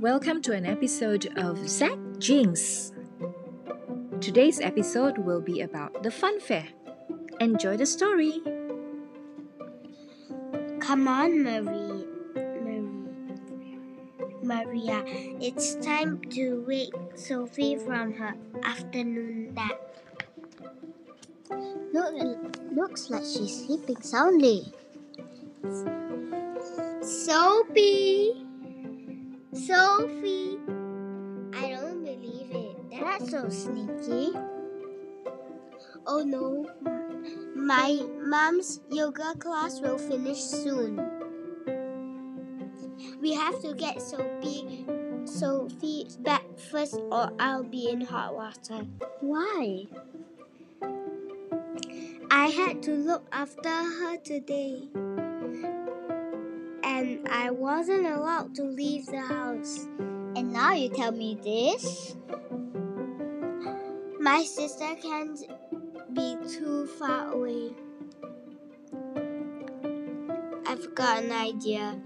Welcome to an episode of Zak Jinks. Today's episode will be about the fun fair. Enjoy the story. Come on, Marie. Marie. Maria, it's time to wake Sophie from her afternoon nap. Look, looks like she's sleeping soundly. Sophie! Sophie! I don't believe it. That's so sneaky. Oh no. My mom's yoga class will finish soon. We have to get Sophie Sophie back first or I'll be in hot water. Why? I had to look after her today. And I wasn't allowed to leave the house. And now you tell me this? My sister can't be too far away. I've got an idea.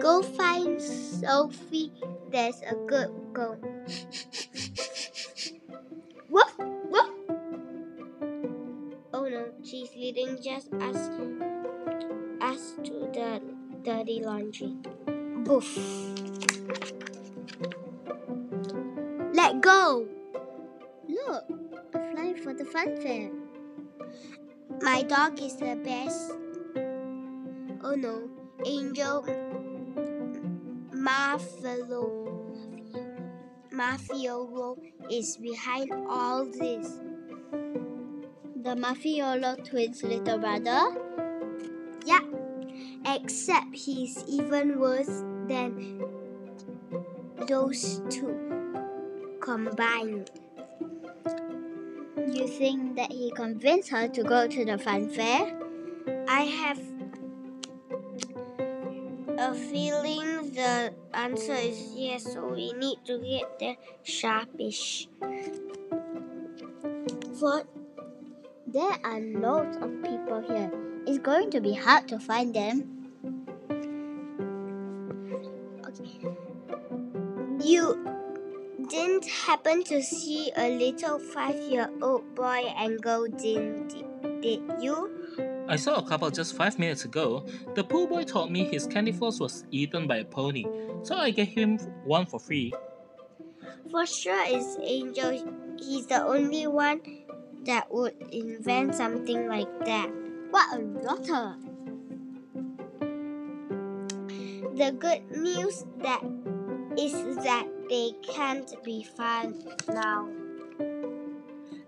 Go find Sophie. There's a good girl. woof, woof. Oh no, she's leading just us dirty laundry. Boof. Let go. Look, a fly for the fun fair. My dog is the best. Oh no, Angel Marfalo Mafiolo is behind all this. The Mafiolo twins' little brother? Except he's even worse than those two combined. You think that he convinced her to go to the fun fair? I have a feeling the answer is yes, so we need to get there sharpish. For there are loads of people here. It's going to be hard to find them. You didn't happen to see a little five year old boy and did, did you? I saw a couple just five minutes ago. The poor boy told me his candy floss was eaten by a pony, so I gave him one for free. For sure, it's Angel. He's the only one that would invent something like that. What a rotter! The good news that is that they can't be found now.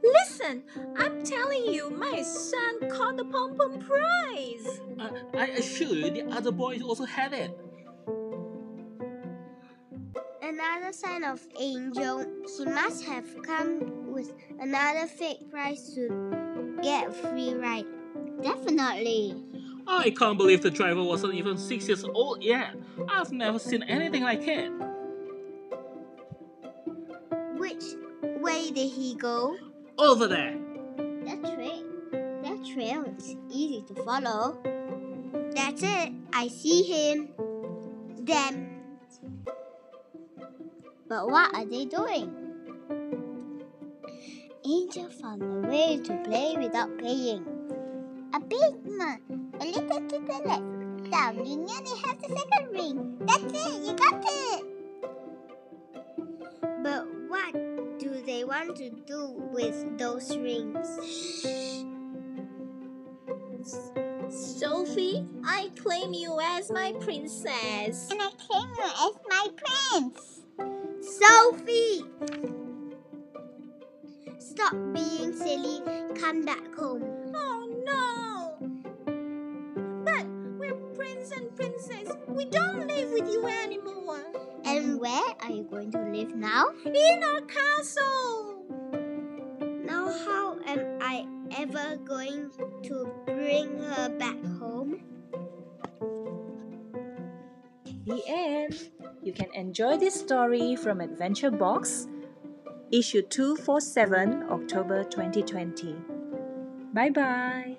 Listen, I'm telling you, my son caught the pom pom prize. I, I assure you, the other boys also had it. Another sign of Angel, he must have come with another fake prize to get a free ride. Definitely. I can't believe the driver wasn't even six years old yet. I've never seen anything like it. Which way did he go? Over there. That trail. That trail is easy to follow. That's it. I see him. Them. But what are they doing? Angel found a way to play without paying. A big one, a little to the left. Down, you nearly have the second ring. That's it, you got it. Want to do with those rings? Sophie, I claim you as my princess. And I claim you as my prince. Sophie! Stop being silly. Come back home. Oh no! But we're prince and princess. We don't live with you anymore. And where are you going to live now? In our castle. Now, how am I ever going to bring her back home? The end. You can enjoy this story from Adventure Box, issue 247, October 2020. Bye bye.